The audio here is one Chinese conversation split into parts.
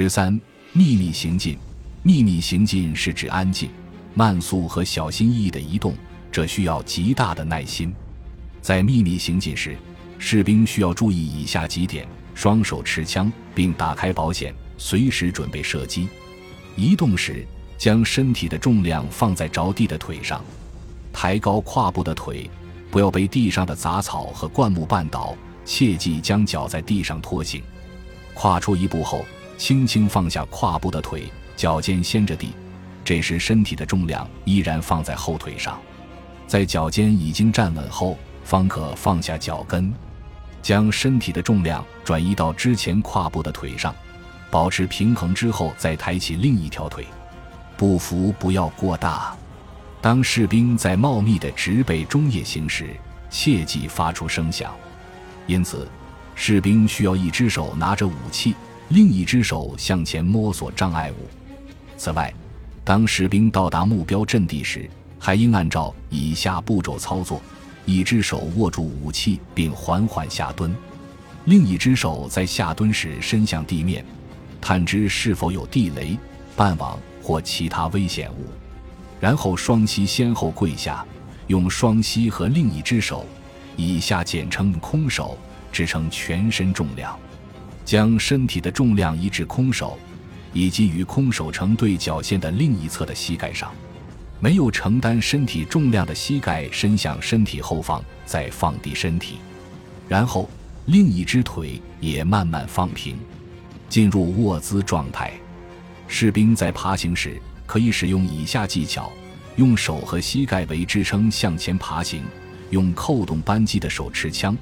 十三、秘密行进。秘密行进是指安静、慢速和小心翼翼的移动，这需要极大的耐心。在秘密行进时，士兵需要注意以下几点：双手持枪，并打开保险，随时准备射击。移动时，将身体的重量放在着地的腿上，抬高胯部的腿，不要被地上的杂草和灌木绊倒，切忌将脚在地上拖行。跨出一步后，轻轻放下胯部的腿。脚尖先着地，这时身体的重量依然放在后腿上，在脚尖已经站稳后，方可放下脚跟，将身体的重量转移到之前胯部的腿上，保持平衡之后再抬起另一条腿，步幅不要过大。当士兵在茂密的植被中夜行时，切忌发出声响，因此，士兵需要一只手拿着武器，另一只手向前摸索障碍物。此外，当士兵到达目标阵地时，还应按照以下步骤操作：一只手握住武器并缓缓下蹲，另一只手在下蹲时伸向地面，探知是否有地雷、绊网或其他危险物，然后双膝先后跪下，用双膝和另一只手（以下简称空手）支撑全身重量，将身体的重量移至空手。以及与空手成对角线的另一侧的膝盖上，没有承担身体重量的膝盖伸向身体后方，再放低身体，然后另一只腿也慢慢放平，进入卧姿状态。士兵在爬行时可以使用以下技巧：用手和膝盖为支撑向前爬行，用扣动扳机的手持枪，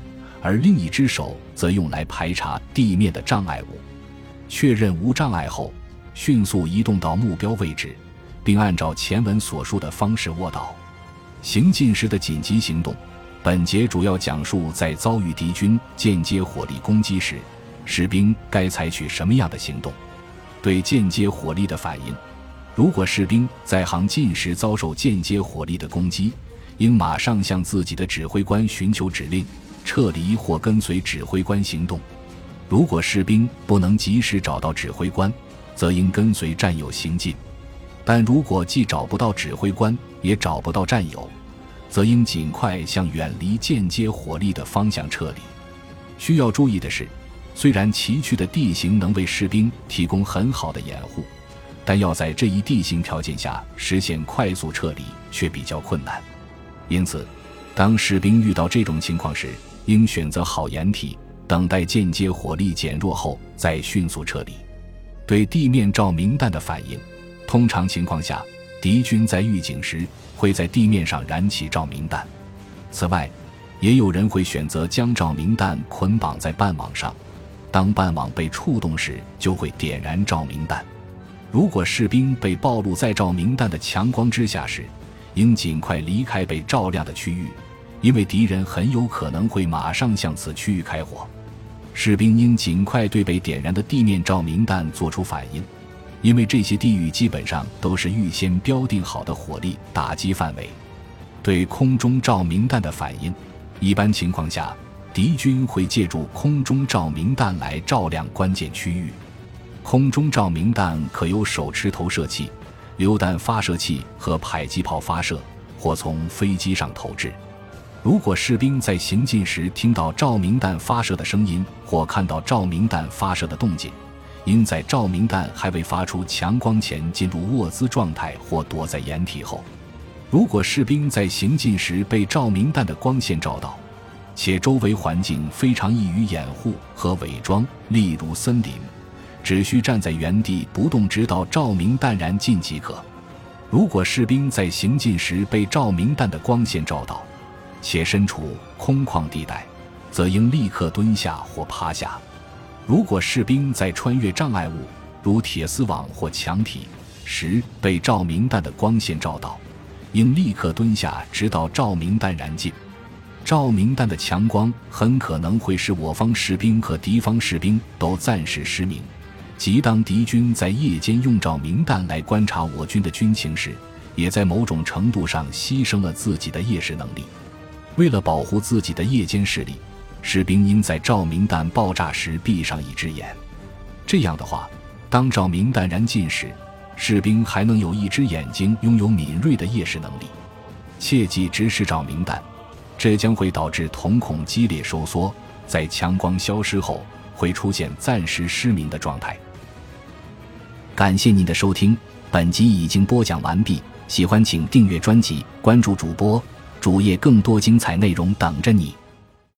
而另一只手则用来排查地面的障碍物。确认无障碍后，迅速移动到目标位置，并按照前文所述的方式卧倒。行进时的紧急行动，本节主要讲述在遭遇敌军间接火力攻击时，士兵该采取什么样的行动。对间接火力的反应：如果士兵在行进时遭受间接火力的攻击，应马上向自己的指挥官寻求指令，撤离或跟随指挥官行动。如果士兵不能及时找到指挥官，则应跟随战友行进；但如果既找不到指挥官，也找不到战友，则应尽快向远离间接火力的方向撤离。需要注意的是，虽然崎岖的地形能为士兵提供很好的掩护，但要在这一地形条件下实现快速撤离却比较困难。因此，当士兵遇到这种情况时，应选择好掩体。等待间接火力减弱后再迅速撤离。对地面照明弹的反应，通常情况下，敌军在预警时会在地面上燃起照明弹。此外，也有人会选择将照明弹捆绑在半网上，当半网被触动时就会点燃照明弹。如果士兵被暴露在照明弹的强光之下时，应尽快离开被照亮的区域，因为敌人很有可能会马上向此区域开火。士兵应尽快对被点燃的地面照明弹做出反应，因为这些地域基本上都是预先标定好的火力打击范围。对空中照明弹的反应，一般情况下，敌军会借助空中照明弹来照亮关键区域。空中照明弹可由手持投射器、榴弹发射器和迫击炮发射，或从飞机上投掷。如果士兵在行进时听到照明弹发射的声音，或看到照明弹发射的动静，应在照明弹还未发出强光前进入卧姿状态或躲在掩体后。如果士兵在行进时被照明弹的光线照到，且周围环境非常易于掩护和伪装，例如森林，只需站在原地不动，直到照明弹燃尽即可。如果士兵在行进时被照明弹的光线照到，且身处空旷地带，则应立刻蹲下或趴下。如果士兵在穿越障碍物，如铁丝网或墙体时被照明弹的光线照到，应立刻蹲下，直到照明弹燃尽。照明弹的强光很可能会使我方士兵和敌方士兵都暂时失明。即当敌军在夜间用照明弹来观察我军的军情时，也在某种程度上牺牲了自己的夜视能力。为了保护自己的夜间视力，士兵应在照明弹爆炸时闭上一只眼。这样的话，当照明弹燃尽时，士兵还能有一只眼睛拥有敏锐的夜视能力。切忌直视照明弹，这将会导致瞳孔激烈收缩，在强光消失后会出现暂时失明的状态。感谢您的收听，本集已经播讲完毕。喜欢请订阅专辑，关注主播主页，更多精彩内容等着你。